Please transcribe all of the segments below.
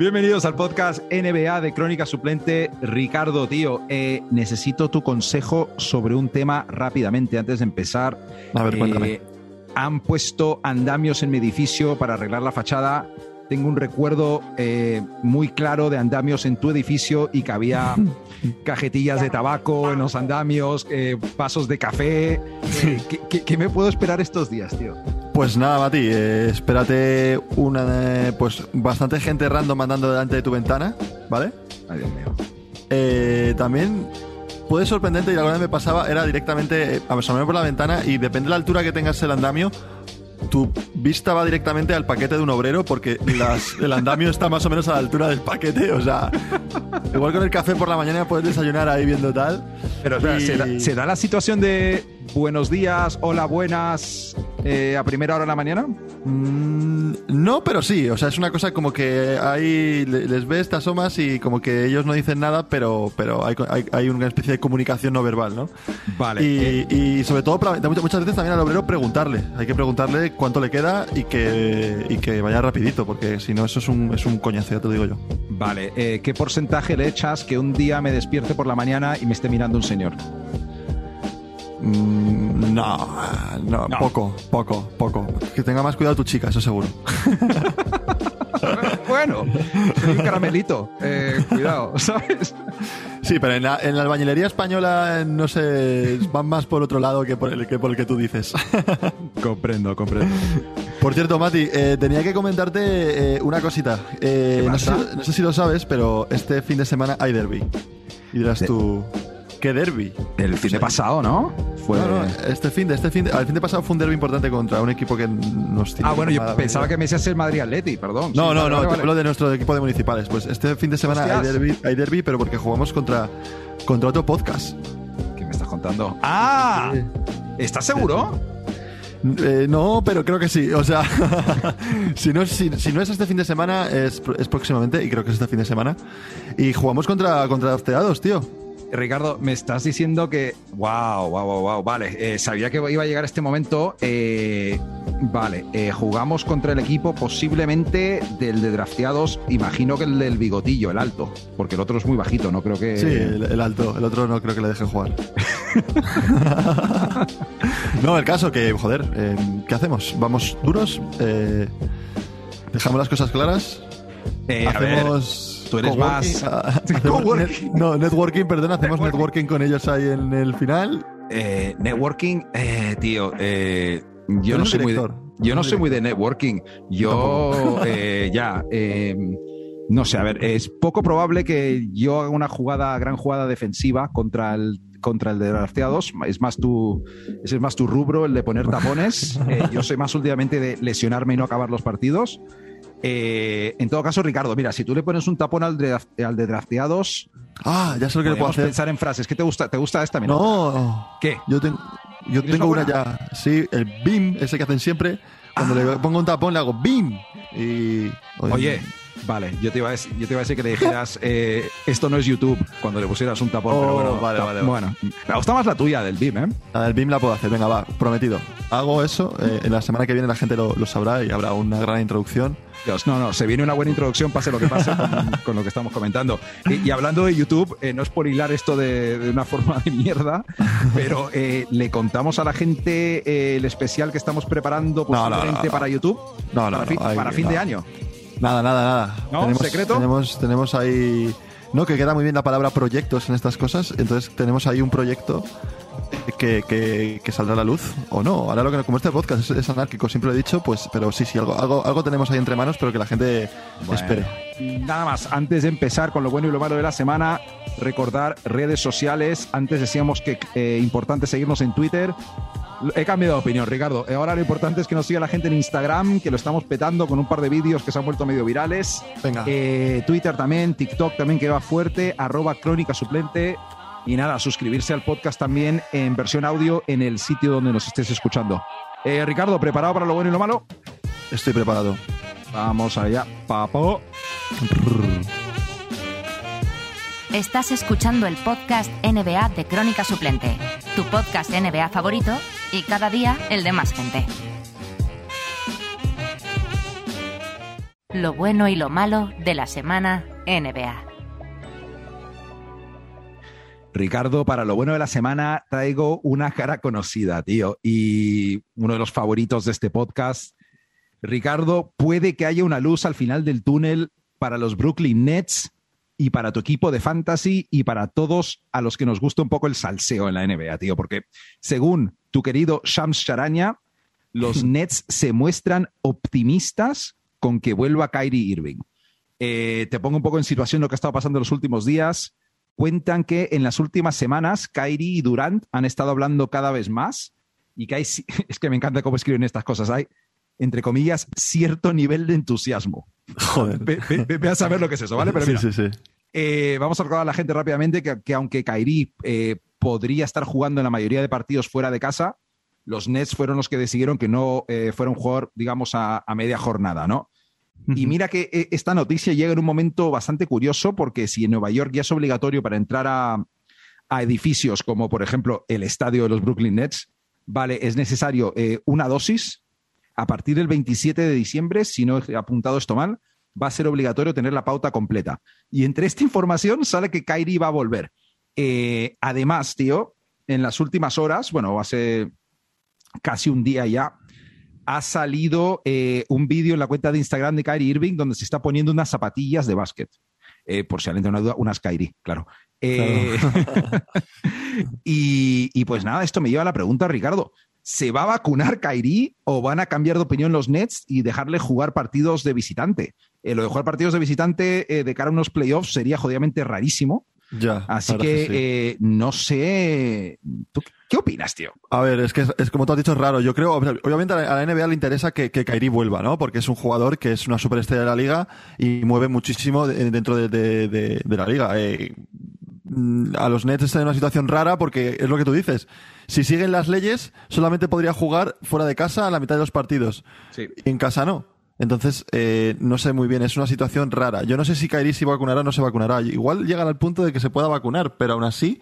Bienvenidos al podcast NBA de Crónica Suplente. Ricardo, tío, eh, necesito tu consejo sobre un tema rápidamente antes de empezar. A ver, cuéntame. Eh, han puesto andamios en mi edificio para arreglar la fachada. Tengo un recuerdo eh, muy claro de andamios en tu edificio y que había cajetillas de tabaco en los andamios, vasos de café. ¿qué, qué, qué me puedo esperar estos días, tío? Pues nada, Mati, eh, espérate una, eh, pues bastante gente random andando delante de tu ventana, ¿vale? Ay, Dios mío. Eh, también puede sorprendente y alguna vez me pasaba, era directamente eh, asomarme por la ventana y depende de la altura que tengas el andamio, tu vista va directamente al paquete de un obrero porque las- el andamio está más o menos a la altura del paquete, o sea, igual con el café por la mañana puedes desayunar ahí viendo tal. Pero Y- ¿se, da, se da la situación de buenos días, hola, buenas eh, a primera hora de la mañana? Mm, no, pero sí, o sea, es una cosa como que le- les ves, te asomas y como que ellos no dicen nada, pero, pero hay, hay, hay una especie de comunicación no verbal, ¿no? Vale. eh, Y, y sobre todo, muchas veces también al obrero preguntarle, hay que preguntarle cuánto le queda y que, y que vaya rapidito, porque si no, eso es un, es un coñazo, ya te lo digo yo. Vale, eh, ¿qué porcentaje le echas que un día me despierte por la mañana y me esté mirando un señor? Mm, no, no, No. poco, poco, poco. Que tenga más cuidado tu chica, eso seguro. bueno, soy un caramelito, eh, cuidado, ¿sabes? Sí, pero en la, en la albañilería española, no sé, van más por otro lado que por el que, por el que tú dices. comprendo, comprendo. Por cierto, Mati, eh, tenía que comentarte eh, una cosita. Eh, ¿Qué no, sé, no sé si lo sabes, pero este fin de semana hay derby. Y dirás De- tú, ¿qué derby? El fin de pasado, ¿no? Fue... No, no, este fin de, este fin de, al fin de pasado fue un derby importante contra un equipo que nos tiene. Ah, bueno, yo pensaba que me decías el Madrid Atleti, perdón. No, Sí, no, no, vale, te vale. hablo de nuestro equipo de municipales. Pues este fin de semana hay derby, hay derby, pero porque jugamos contra, contra otro podcast. ¿Qué me estás contando? ¡Ah! ¿Estás seguro? Eh, no, pero creo que sí. O sea, si, no, es- si, si no es este fin de semana, es, es próximamente, y creo que es este fin de semana. Y jugamos contra, contra drafteados, tío. Ricardo, me estás diciendo que. ¡Wow, wow, wow! wow. Vale, eh, sabía que iba a llegar este momento. Eh, vale, eh, jugamos contra el equipo posiblemente del de drafteados. Imagino que el del bigotillo, el alto, porque el otro es muy bajito, no creo que. Sí, el, el alto. El otro no creo que le dejen jugar. no, el caso que, joder, eh, ¿qué hacemos? ¿Vamos duros? ¿Dejamos las cosas claras? Hacemos tú eres más- Ah, no, networking, perdón, hacemos Networking. networking con ellos ahí en el final. eh, networking, eh, tío, eh, yo no soy muy de, yo no soy muy de networking. Yo, eh, ya, eh, no sé, a ver, es poco probable que yo haga una jugada, gran jugada defensiva contra el contra el de drafteados, es más tu, es más tu rubro, el de poner tapones. Eh, yo soy más últimamente de lesionarme y no acabar los partidos. Eh, en todo caso, Ricardo, mira, si tú le pones un tapón al de, al de drafteados, Ah, ya sé lo que le puedo hacer. pensar en frases. ¿Qué te gusta? ¿Te gusta esta? Mira, No, ¿Qué? yo, tengo yo ¿Tienes tengo una ya. Sí, el BIM, ese que hacen siempre. Cuando le pongo un tapón le hago BIM. Y. Oye, vale, yo te iba a decir, yo te iba a decir que le dijeras eh, esto no es YouTube cuando le pusieras un tapón, Oh, pero bueno, vale, vale, vale. bueno, me gusta más la tuya del BIM, ¿eh? La del BIM la puedo hacer, venga, va, prometido. Hago eso, eh, en la semana que viene la gente lo, lo sabrá y habrá una gran introducción. Dios, no, no, se viene una buena introducción, pase lo que pase con, con lo que estamos comentando. Y, y hablando de YouTube, eh, no es por hilar esto de, de una forma de mierda, pero eh, le contamos a la gente eh, el especial que estamos preparando No, no, no, posiblemente no. para YouTube No, no, para, no, fin, hay- para fin de año. Nada, nada, nada. ¿No? ¿Secreto? Tenemos, tenemos ahí. No, que queda muy bien la palabra proyectos en estas cosas. Entonces tenemos ahí un proyecto que, que- que saldrá a la luz o no. Ahora lo que como este podcast es, es anárquico, siempre lo he dicho, pues, pero sí, sí, algo, algo, algo tenemos ahí entre manos, pero que la gente Bueno. espere. Nada más, antes de empezar con lo bueno y lo malo de la semana, recordar redes sociales. Antes decíamos que eh, importante seguirnos en Twitter. He cambiado de opinión, Ricardo. Ahora lo importante es que nos siga la gente en Instagram, que lo estamos petando con un par de vídeos que se han vuelto medio virales. Venga. Eh, Twitter también, TikTok también que va fuerte, arroba crónica suplente. Y nada, suscribirse al podcast también en versión audio en el sitio donde nos estés escuchando. Eh, Ricardo, ¿preparado para lo bueno y lo malo? Estoy preparado. Vamos allá, papo. Estás escuchando el podcast NBA de Crónica Suplente, tu podcast NBA favorito y cada día el de más gente. Lo bueno y lo malo de la semana NBA. Ricardo, para lo bueno de la semana traigo una cara conocida, tío, y uno de los favoritos de este podcast. Ricardo, puede que haya una luz al final del túnel para los Brooklyn Nets y para tu equipo de fantasy y para todos a los que nos gusta un poco el salseo en la NBA, tío, porque según tu querido Shams Charania, los Nets se muestran optimistas con que vuelva Kyrie Irving. Eh, te pongo un poco en situación lo que ha estado pasando en los últimos días cuentan que en las últimas semanas Kyrie y Durant han estado hablando cada vez más y que hay, es que me encanta cómo escriben estas cosas, hay, entre comillas, cierto nivel de entusiasmo. Joder. Ve, a saber lo que es eso, ¿vale? Pero sí, sí, sí. Eh, vamos a recordar a la gente rápidamente que, aunque Kyrie eh, podría estar jugando en la mayoría de partidos fuera de casa, los Nets fueron los que decidieron que no eh, fuera un jugador, digamos, a, a media jornada, ¿no? Y mira que eh, esta noticia llega en un momento bastante curioso porque si en Nueva York ya es obligatorio para entrar a, edificios como por ejemplo el estadio de los Brooklyn Nets, vale, es necesario eh, una dosis. A partir del 27 de diciembre, si no he apuntado esto mal, va a ser obligatorio tener la pauta completa. Y entre esta información sale que Kyrie va a volver. Eh, además, tío, en las últimas horas, bueno, hace casi un día ya, ha salido eh, un vídeo en la cuenta de Instagram de Kyrie Irving donde se está poniendo unas zapatillas de básquet. Eh, por si alguien tiene una duda, unas Kyrie, claro. Eh, y, pues nada, esto me lleva a la pregunta, Ricardo. ¿Se va a vacunar Kyrie o van a cambiar de opinión los Nets y dejarle jugar partidos de visitante? lo de jugar partidos de visitante de cara a unos playoffs sería jodidamente rarísimo. Ya, Así que, no sé. Qué opinas, tío? A ver, es que es, como tú has dicho, es raro. Yo creo, obviamente a la NBA le interesa que, que Kairi vuelva, ¿no? Porque es un jugador que es una superestrella de la liga y mueve muchísimo dentro de, la liga. Eh, a los Nets está en una situación rara porque es lo que tú dices. Si siguen las leyes, solamente podría jugar fuera de casa a la mitad de los partidos. Sí. en casa no. Entonces, eh, no sé muy bien, es una situación rara. Yo no sé si Kairi se vacunará o no se vacunará. Igual llegan al punto de que se pueda vacunar, pero aún así,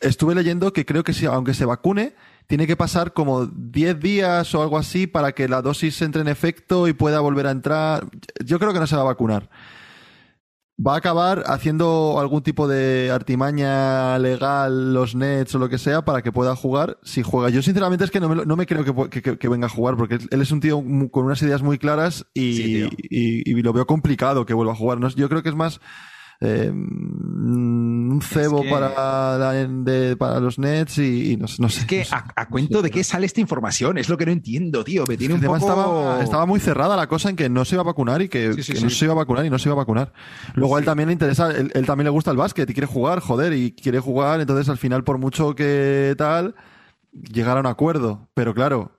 estuve leyendo que creo que si, aunque se vacune, tiene que pasar como 10 días o algo así para que la dosis entre en efecto y pueda volver a entrar. Yo creo que no se va a vacunar va a acabar haciendo algún tipo de artimaña legal, los Nets o lo que sea, para que pueda jugar si juega. Yo sinceramente es que no me, no me creo que, venga a jugar, porque él es un tío con unas ideas muy claras y, y, lo veo complicado que vuelva a jugar. yo creo que es más eh, un cebo para, para los Nets y, no, sé. Es que a, cuento de qué sale esta información, es lo que no entiendo, tío. Me tiene un poco... estaba, estaba, muy cerrada la cosa en que no se iba a vacunar y que, no se iba a vacunar y no se iba a vacunar. Luego a él también le interesa, él, él también le gusta el básquet y quiere jugar, joder, y quiere jugar, entonces al final por mucho que tal, llegar a un acuerdo. Pero claro,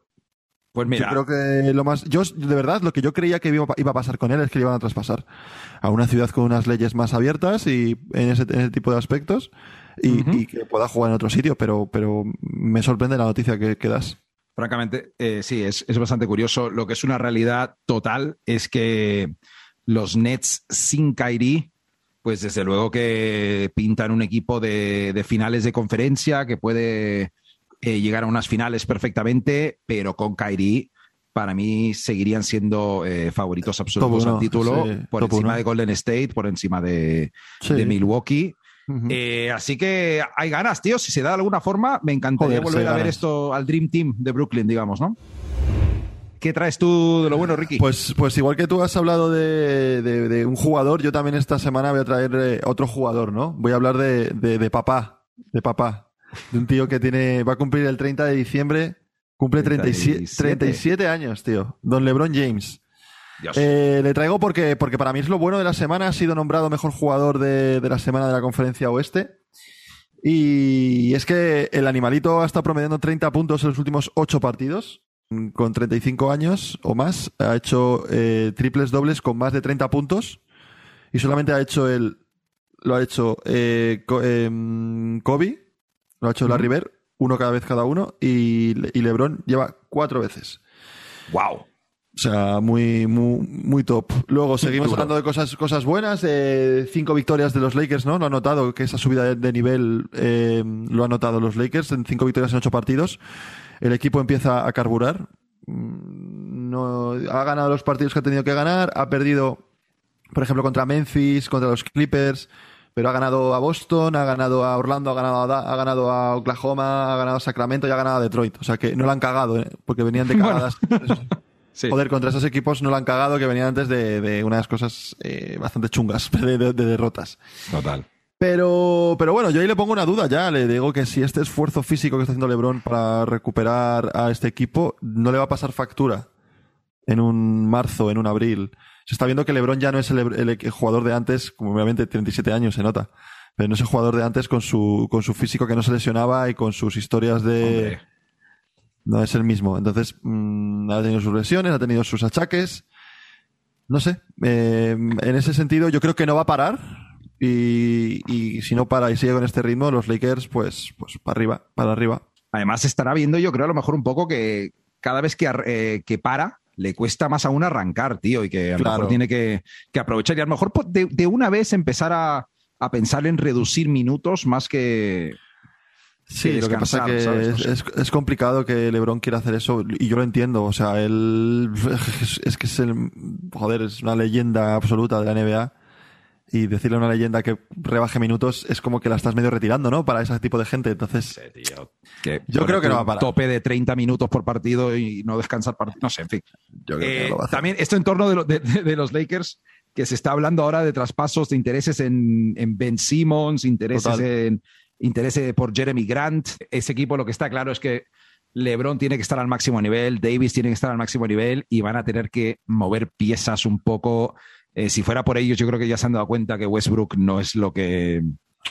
pues mira. Yo creo que lo más. Yo, de verdad, lo que yo creía que iba, a pasar con él es que le iban a traspasar a una ciudad con unas leyes más abiertas y en ese, tipo de aspectos y, que pueda jugar en otro sitio, pero, pero me sorprende la noticia que, das. Francamente, eh, sí, es, bastante curioso. Lo que es una realidad total es que los Nets sin Kyrie, pues desde luego que pintan un equipo de, de finales de conferencia que puede eh, llegar a unas finales perfectamente, pero con Kyrie para mí seguirían siendo eh, favoritos absolutos al título, por encima de Golden State, por encima de, Milwaukee. Eh, así que hay ganas, tío. Si se da de alguna forma, me encantaría volver a ver esto al Dream Team de Brooklyn, digamos, ¿no? ¿Qué traes tú de lo bueno, Ricky? Pues, pues igual que tú has hablado de, un jugador, yo también esta semana voy a traer otro jugador, ¿no? Voy a hablar de, de papá, de papá, de un tío que tiene, va a cumplir el 30 de diciembre, cumple 37, 37 años, tío. Don LeBron James. Eh, le traigo porque, porque para mí es lo bueno de la semana. Ha sido nombrado mejor jugador de, la semana de la conferencia oeste. Y es que el animalito ha estado promediando 30 puntos en los últimos 8 partidos. Con 35 años o más. Ha hecho eh, triples dobles con más de 30 puntos. Y solamente ha hecho el. Lo ha hecho eh, em, Kobe lo ha hecho Larry Bird, uno cada vez cada uno, y, LeBron lleva cuatro veces. ¡Wow! O sea, muy, muy, muy top. Luego seguimos hablando de cosas, cosas buenas. cinco victorias de los Lakers, ¿no? Lo ha notado que esa subida de, nivel eh, lo han notado los Lakers en cinco victorias en ocho partidos. El equipo empieza a carburar. Mm, no ha ganado los partidos que ha tenido que ganar, ha perdido, por ejemplo, contra Memphis, contra los Clippers, pero ha ganado a Boston, ha ganado a Orlando, ha ganado a, ha ganado a Oklahoma, ha ganado a Sacramento y ha ganado a Detroit. O sea que no la han cagado, ¿eh? porque venían de cagadas. Sí. Joder, contra esos equipos no la han cagado, que venían antes de, de unas cosas eh, bastante chungas de, de- de derrotas. Total. Pero, pero bueno, yo ahí le pongo una duda ya. Le digo que si este esfuerzo físico que está haciendo LeBron para recuperar a este equipo no le va a pasar factura en un marzo, en un abril. Se está viendo que LeBron ya no es el, el- el jugador de antes, como obviamente 37 años se nota, pero no es el jugador de antes con su, con su físico que no se lesionaba y con sus historias de... Hombre. No es el mismo. Entonces, mm, ha tenido sus lesiones, ha tenido sus achaques. No sé. eh, en ese sentido, yo creo que no va a parar. Y, y si no para y sigue con este ritmo, los Lakers, pues, pues para arriba, para arriba. Además, estará viendo, yo creo, a lo mejor un poco que cada vez que, eh, que para, le cuesta más aún arrancar, tío, y que a lo Claro. mejor tiene que, que aprovechar y a lo mejor po- de, de una vez empezar a, a pensar en reducir minutos más que. Sí, que lo que pasa que es, es- es complicado que LeBron quiera hacer eso y yo lo entiendo. O sea, él es, es que es el joder, es una leyenda absoluta de la NBA y decirle a una leyenda que rebaje minutos es como que la estás medio retirando, ¿no? Para ese tipo de gente. Entonces, tío, que Yo creo que no va a un parar. Tope de 30 minutos por partido y no descansar partido. No sé, en fin. yo creo Eh, que lo va a hacer. también esto en torno de, lo- de- de- de los Lakers, que se está hablando ahora de traspasos de intereses en, en Ben Simmons, intereses Total. en intereses por Jeremy Grant. Ese equipo lo que está claro es que LeBron tiene que estar al máximo nivel, Davis tiene que estar al máximo nivel y van a tener que mover piezas un poco. Eh, si fuera por ellos, yo creo que ya se han dado cuenta que Westbrook no es lo que.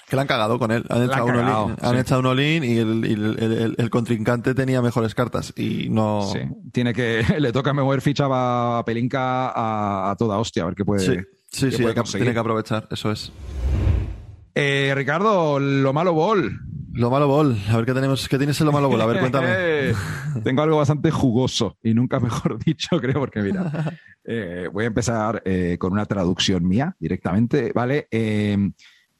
Que la han cagado con él. Han echado un cagado, han sí. echado un y el, y el- el- el- el contrincante tenía mejores cartas y no. Sí, tiene que. Le toca mover ficha a Pelinka a, a toda hostia, a ver qué puede. sí, sí, sí, puede que- tiene que aprovechar, eso es. Eh, Ricardo, lo malo bol. Lo malo bol, a ver qué tenemos, qué tienes en lo malo bol, a ver, cuéntame. Tengo algo bastante jugoso y nunca mejor dicho, creo, porque mira, eh, voy a empezar eh, con una traducción mía directamente, ¿vale? Eh,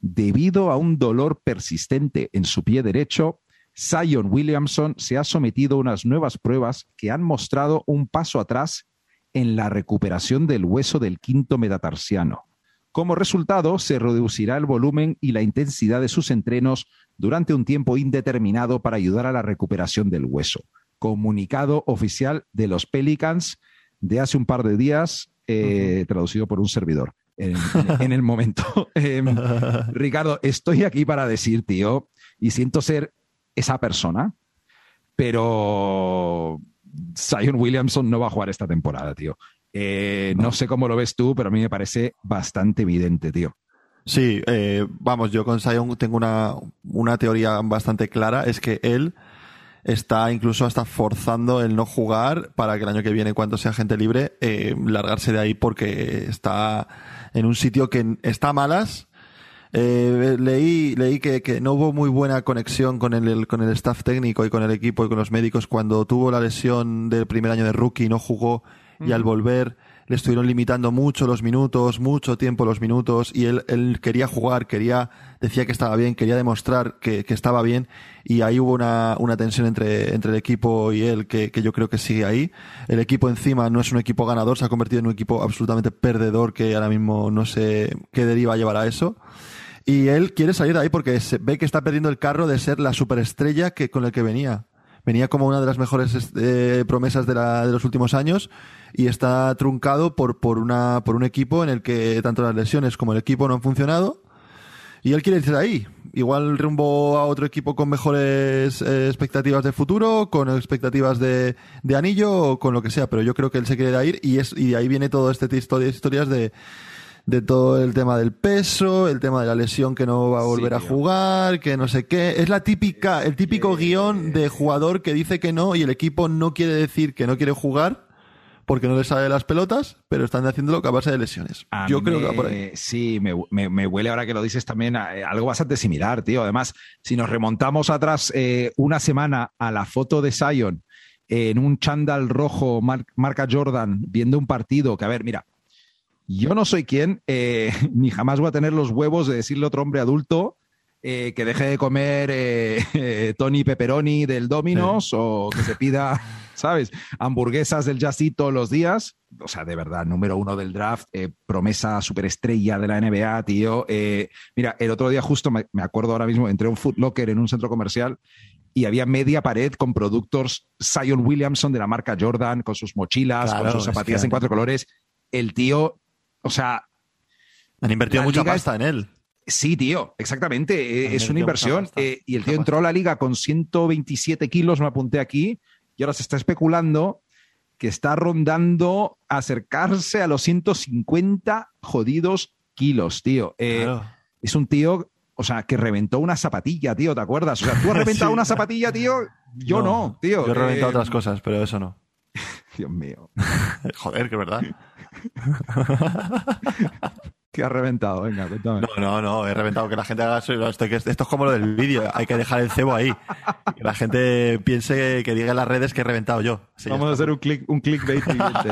debido a un dolor persistente en su pie derecho, Zion Williamson se ha sometido a unas nuevas pruebas que han mostrado un paso atrás en la recuperación del hueso del quinto metatarsiano. Como resultado, se reducirá el volumen y la intensidad de sus entrenos durante un tiempo indeterminado para ayudar a la recuperación del hueso. Comunicado oficial de los Pelicans de hace un par de días, eh, traducido por un servidor en, en- en el momento. Em, Ricardo, estoy aquí para decir, tío, y siento ser esa persona, pero Zion Williamson no va a jugar esta temporada, tío. Eh, no sé cómo lo ves tú, pero a mí me parece bastante evidente, tío. Sí, eh, vamos, yo con Zion tengo una, una teoría bastante clara, es que él está incluso hasta forzando el no jugar para que el año que viene, cuando sea gente libre, eh, largarse de ahí porque está en un sitio que está a malas. Eh, leí leí que, que no hubo muy buena conexión con el, el- con el staff técnico y con el equipo y con los médicos cuando tuvo la lesión del primer año de rookie, no jugó y al volver le estuvieron limitando mucho los minutos, mucho tiempo los minutos y él, él quería jugar, quería, decía que estaba bien, quería demostrar que, que estaba bien y ahí hubo una, una tensión entre, entre el equipo y él que, que yo creo que sigue ahí. El equipo encima no es un equipo ganador, se ha convertido en un equipo absolutamente perdedor que ahora mismo no sé qué deriva llevará eso. Y él quiere salir de ahí porque se ve que está perdiendo el carro de ser la superestrella que, con el que venía. Venía como una de las mejores eh, promesas de, la, de los últimos años y está truncado por, por, una, por un equipo en el que tanto las lesiones como el equipo no han funcionado. Y él quiere irse de ahí. Igual rumbo a otro equipo con mejores eh, expectativas de futuro, con expectativas de, de anillo o con lo que sea. Pero yo creo que él se quiere ir y, es, y de ahí viene todo este tipo de historias de, de todo el tema del peso, el tema de la lesión que no va a volver a jugar, que no sé qué. Es la típica, el típico guion de jugador que dice que no y el equipo no quiere decir que no quiere jugar porque no le sale las pelotas, pero están haciéndolo a base de lesiones. A Yo creo que va por ahí. Sí, me, me- me huele ahora que lo dices también a, eh, algo bastante similar, tío. Además, si nos remontamos atrás eh, una semana a la foto de Zion en un chándal rojo mar- marca Jordan viendo un partido, que a ver, mira, yo no soy quien, eh, ni jamás voy a tener los huevos de decirle a otro hombre adulto eh, que deje de comer eh, Tony Pepperoni del Domino's o que se pida ¿sabes? Hamburguesas del Jazzy todos los días. O sea, de verdad, número uno del draft, promesa superestrella de la NBA, tío. Mira, el otro día justo, me, me, acuerdo ahora mismo, entré a un Foot Locker en un centro comercial y había media pared con productos Zion Williamson de la marca Jordan, con sus mochilas, claro, con sus zapatillas en cuatro colores. El tío, o sea... Han invertido mucha pasta en él. Sí, tío, exactamente. es una inversión. Eh, y el tío entró a la liga con 127 kilos, me apunté aquí, y ahora se está especulando que está rondando acercarse a los 150 jodidos kilos, tío. Eh, claro. Es un tío, o sea, que reventó una zapatilla, tío, ¿te acuerdas? O sea, tú has reventado sí. una zapatilla, tío. Yo no, no tío. Yo he reventado eh... otras cosas, pero eso no. Dios mío. Joder, que verdad. ¿Qué has reventado? Venga, cuéntame. No, no, no, he reventado que la gente haga eso. Esto, esto es como lo del vídeo, hay que dejar el cebo ahí. Que la gente piense que diga en las redes que he reventado yo. Vamos a hacer un, click, un clickbait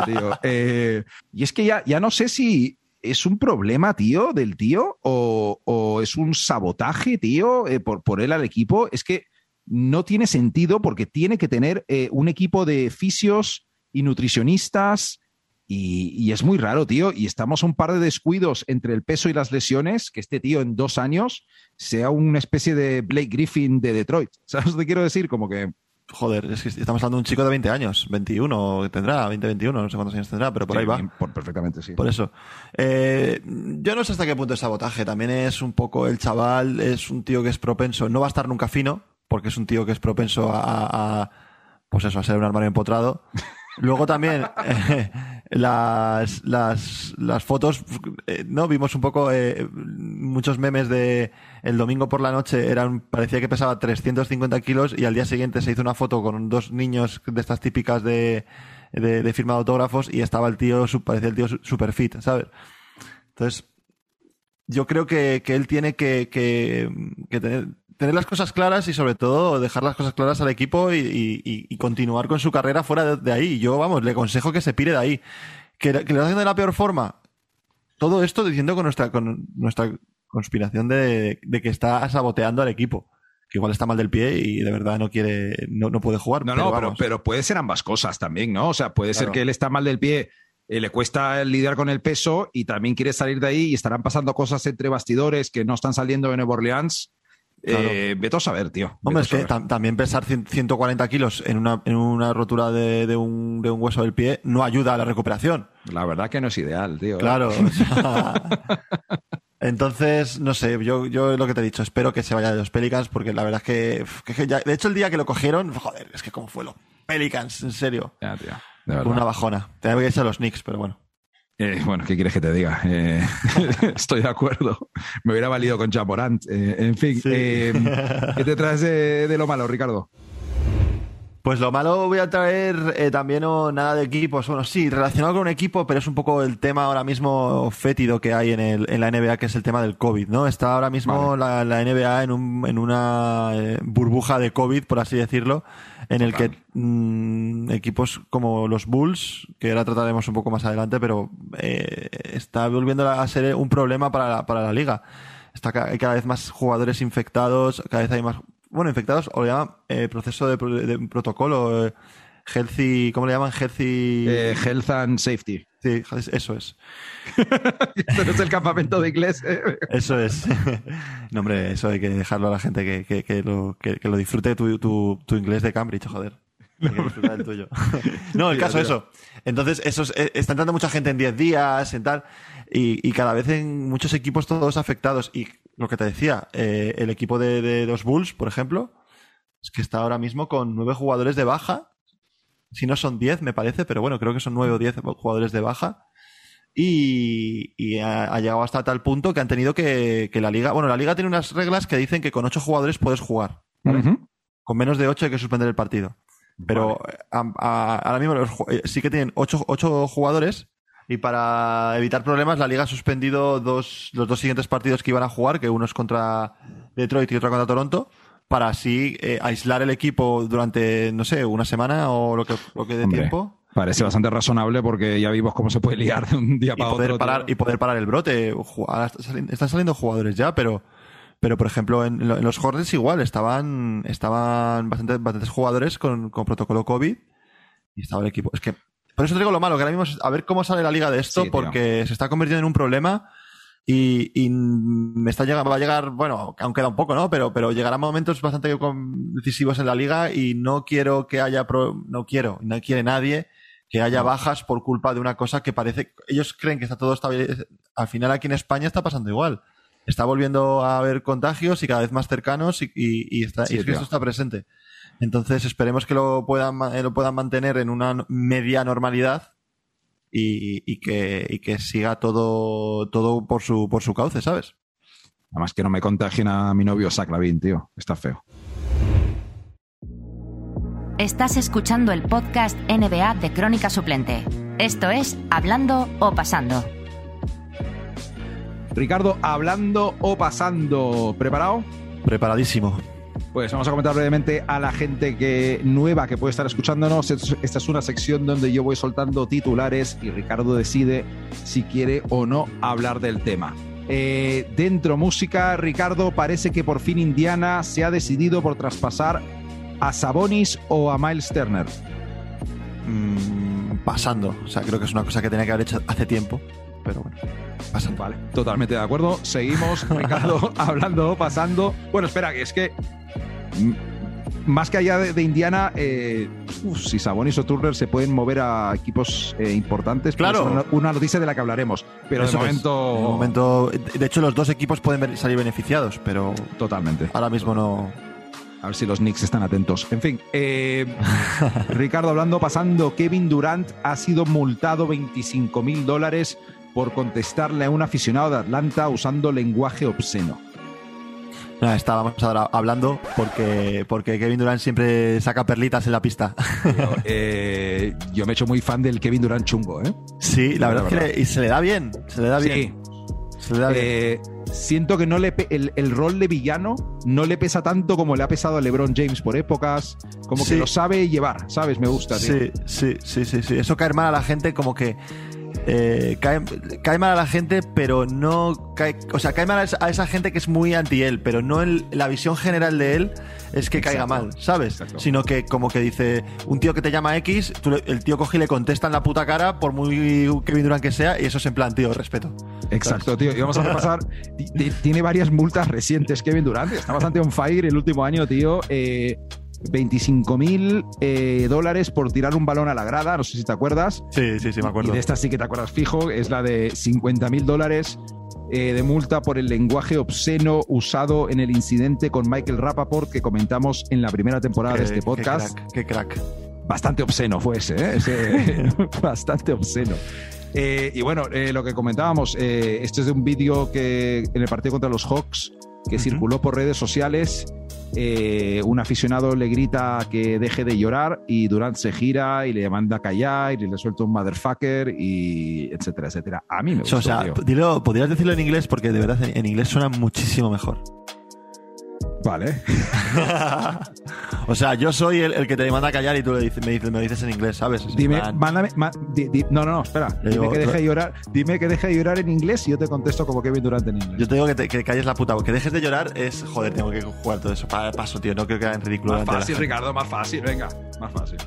tío. Eh, y es que ya, ya no sé si es un problema, tío, del tío, o, o es un sabotaje, tío, eh, por, por él al equipo. Es que no tiene sentido porque tiene que tener eh, un equipo de fisios y nutricionistas y, y, es muy raro, tío. Y estamos a un par de descuidos entre el peso y las lesiones, que este tío en dos años sea una especie de Blake Griffin de Detroit. ¿Sabes lo que quiero decir? Como que... Joder, es que estamos hablando de un chico de 20 años, 21 tendrá, 20, 21, no sé cuántos años tendrá, pero por sí, ahí va. Por, perfectamente, sí. Por eso. Eh, yo no sé hasta qué punto es sabotaje. También es un poco el chaval, es un tío que es propenso, no va a estar nunca fino, porque es un tío que es propenso a, a pues eso, a ser un armario empotrado. Luego también las, las, las fotos, eh, ¿no? Vimos un poco eh, muchos memes de el domingo por la noche, eran, parecía que pesaba 350 kilos y al día siguiente se hizo una foto con dos niños de estas típicas de, de, de autógrafos y estaba el tío, parecía el tío super fit, ¿sabes? Entonces, yo creo que, que él tiene que, que, que tener, tener las cosas claras y sobre todo dejar las cosas claras al equipo y, y, y continuar con su carrera fuera de, de, ahí. Yo, vamos, le aconsejo que se pire de ahí. Que, que le hacen de la peor forma. Todo esto diciendo con nuestra, con nuestra conspiración de, de, que está saboteando al equipo. Que igual está mal del pie y de verdad no quiere, no, no puede jugar. No, pero no, pero, pero, puede ser ambas cosas también, ¿no? O sea, puede claro. ser que él está mal del pie eh, le cuesta lidiar con el peso y también quiere salir de ahí y estarán pasando cosas entre bastidores que no están saliendo en Nueva Orleans Claro. Eh, vete a saber, tío. Hombre, es que también pesar 140 kilos en una, en una rotura de, de, un, de, un, hueso del pie no ayuda a la recuperación. La verdad que no es ideal, tío. Claro. O sea, entonces, no sé, yo, yo lo que te he dicho, espero que se vaya de los Pelicans porque la verdad es que, que ya, de hecho el día que lo cogieron, joder, es que cómo fue los Pelicans, en serio. Ya, tío. Una bajona. Tenía que irse a los Knicks, pero bueno. Eh, bueno, ¿qué quieres que te diga? Eh, estoy de acuerdo. Me hubiera valido con Chaporant. Eh, en fin, sí. ¿qué te traes de, de, lo malo, Ricardo? Pues lo malo voy a traer eh, también oh, nada de equipos. Bueno, sí, relacionado con un equipo, pero es un poco el tema ahora mismo fétido que hay en, el, en la NBA, que es el tema del COVID, ¿no? Está ahora mismo vale. la, la, NBA en, un, en una eh, burbuja de COVID, por así decirlo, en el que mmm, equipos como los Bulls, que ahora trataremos un poco más adelante, pero eh, está volviendo a ser un problema para la, para la liga. Está, hay cada vez más jugadores infectados, cada vez hay más bueno, infectados, o le llaman eh, proceso de, de, protocolo, eh, healthy, ¿cómo le llaman? Healthy... Eh, health and Safety. Sí, eso es. Esto no es el campamento de inglés. ¿eh? Eso es. no, hombre, eso hay que dejarlo a la gente que, que, que lo, que, lo, disfrute tu, tu, tu, inglés de Cambridge, joder. el tuyo. no, el caso, eso. Entonces, esos, eh, está entrando mucha gente en 10 días, en tal, y, y, cada vez en muchos equipos todos afectados. Y lo que te decía, eh, el equipo de, de, los Bulls, por ejemplo, es que está ahora mismo con nueve jugadores de baja. Si no son diez, me parece, pero bueno, creo que son nueve o diez jugadores de baja. Y, y ha, ha, llegado hasta tal punto que han tenido que, que, la liga. Bueno, la liga tiene unas reglas que dicen que con ocho jugadores puedes jugar. ¿vale? Uh -huh. Con menos de ocho hay que suspender el partido. Pero vale. a, a, ahora mismo los, eh, sí que tienen ocho, ocho jugadores y para evitar problemas, la liga ha suspendido dos, los dos siguientes partidos que iban a jugar, que uno es contra Detroit y otro contra Toronto, para así eh, aislar el equipo durante, no sé, una semana o lo que, lo que dé tiempo. Parece bastante razonable porque ya vimos cómo se puede liar de un día para y poder otro. Parar, y poder parar el brote. Están saliendo jugadores ya, pero, pero por ejemplo, en, en los Hornets igual estaban, estaban bastantes, bastantes jugadores con, con protocolo COVID Y estaba el equipo. Es que, por eso te digo lo malo, que ahora mismo a ver cómo sale la liga de esto, Sí, porque se está convirtiendo en un problema y, y me está llegando, va a llegar, bueno, aún queda un poco, ¿no? Pero, pero llegará momentos bastante decisivos en la liga y no quiero que haya, pro- no quiero, no quiere nadie que haya bajas por culpa de una cosa que parece, ellos creen que está todo estable, al final aquí en España está pasando igual. Está volviendo a haber contagios y cada vez más cercanos y, y- y está, Sí, y es que esto está presente. Entonces esperemos que lo puedan, eh, lo puedan mantener en una media normalidad y, y que, y que siga todo, todo por su, por su cauce, ¿sabes? Además que no me contagien a mi novio Zach Lavin, tío. Está feo. Estás escuchando el podcast NBA de Crónica Suplente. Esto es Hablando o Pasando. Ricardo, hablando o pasando, ¿preparado? Preparadísimo. Pues vamos a comentar brevemente a la gente que nueva que puede estar escuchándonos. Es- Esta es una sección donde yo voy soltando titulares y Ricardo decide si quiere o no hablar del tema. Eh, dentro música, Ricardo, parece que por fin Indiana se ha decidido por traspasar a Sabonis o a Miles Turner. Mm, pasando. O sea, creo que es una cosa que tenía que haber hecho hace tiempo. Pero bueno, pasando. Vale, totalmente de acuerdo. Seguimos, Ricardo, hablando o pasando. Bueno, espera, que es que más que allá de, de Indiana, eh, uf, si Sabonis o Turner se pueden mover a equipos eh, importantes, pues Claro. es una, una noticia de la que hablaremos. Pero Eso de es. momento, De momento, de hecho, los dos equipos pueden ver- salir beneficiados, pero totalmente. ahora mismo no. A ver si los Knicks están atentos. En fin, eh, Ricardo, hablando, pasando, Kevin Durant ha sido multado 25 mil dólares por contestarle a un aficionado de Atlanta usando lenguaje obsceno. Nada, estábamos ahora hablando porque, porque Kevin Durant siempre saca perlitas en la pista. Eh, yo me he hecho muy fan del Kevin Durant chungo, ¿eh? Sí, la La verdad es que le- y se le da bien. Se le da bien. Sí. Se le da bien. Eh, siento que no le el, el rol de villano no le pesa tanto como le ha pesado a LeBron James por épocas. Como Sí. que lo sabe llevar, ¿sabes? Me gusta, tío. Sí, sí, sí, sí, sí. Eso cae mal a la gente como que eh, cae, cae mal a la gente, pero no cae, o sea, cae mal a esa, gente que es muy anti él, pero no en la visión general de él es que caiga mal, ¿sabes? Exacto. Sino que como que dice un tío que te llama X, tú el tío coge y le contesta en la puta cara por muy Kevin Durant que sea y eso es en plan, tío, respeto. Exacto, tío. Y vamos a repasar. Ti- ti- Tiene varias multas recientes Kevin Durant. Está bastante on fire el último año, tío. Eh, 25 mil eh, dólares por tirar un balón a la grada. No sé si te acuerdas. Sí, sí, sí, me acuerdo. Y de esta sí que te acuerdas fijo. Es la de 50 mil dólares eh, de multa por el lenguaje obsceno usado en el incidente con Michael Rappaport que comentamos en la primera temporada de este podcast. Qué crack, qué crack. Bastante obsceno fue ese, ¿eh? Ese- bastante obsceno. Eh, y bueno, eh, lo que comentábamos, eh, este es de un vídeo que en el partido contra los Hawks que circuló por redes sociales. Eh, un aficionado le grita que deje de llorar y Durant se gira y le manda a callar y le suelta un motherfucker y etcétera, etcétera. A mí me gustó, O sea, dilo, podrías decirlo en inglés porque de verdad en, en inglés suena muchísimo mejor. Vale. o sea, yo soy el, el que te manda a callar y tú le dices, me, dices, me dices en inglés, ¿sabes? Es Dime, plan, mándame, ma- di- di- no, no, no, espera. Dime digo, que deje de llorar, dime que deje de llorar en inglés y yo te contesto como Kevin Durant en inglés. Yo te digo que, te, que calles la puta, que dejes de llorar es, joder, tengo que jugar todo eso. Pa- Paso, tío, no creo que hagan ridículo. Más fácil. Ricardo, más fácil, venga, más fácil.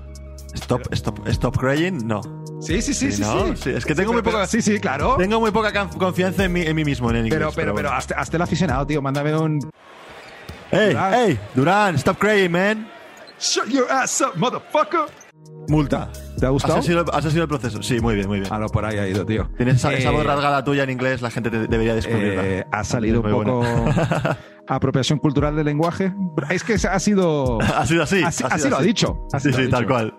Stop, stop, stop crying, no. Sí, sí, sí, Sí, sí, ¿no? sí. Sí, es que tengo muy pero- poca- Sí, sí, claro. Tengo muy poca confianza en mí, en mí mismo en el inglés. pero, pero, pero, hazte, hazte el aficionado, tío. Mándame un. ¡Ey, Durán. ey! Durán, stop crying, man. Shut your ass up, motherfucker. Multa. ¿Te ha gustado? ¿Has sido, has sido el proceso? Sí, muy bien, muy bien. Ah, no, por ahí ha ido, tío. Tienes esa, esa Eh, voz rasgada tuya en inglés, la gente te- debería descubrirla. eh, ha salido un poco apropiación cultural del lenguaje. Es que ha sido. ha sido así. así, ha así sido lo ha dicho. así Sí, sí, tal cual.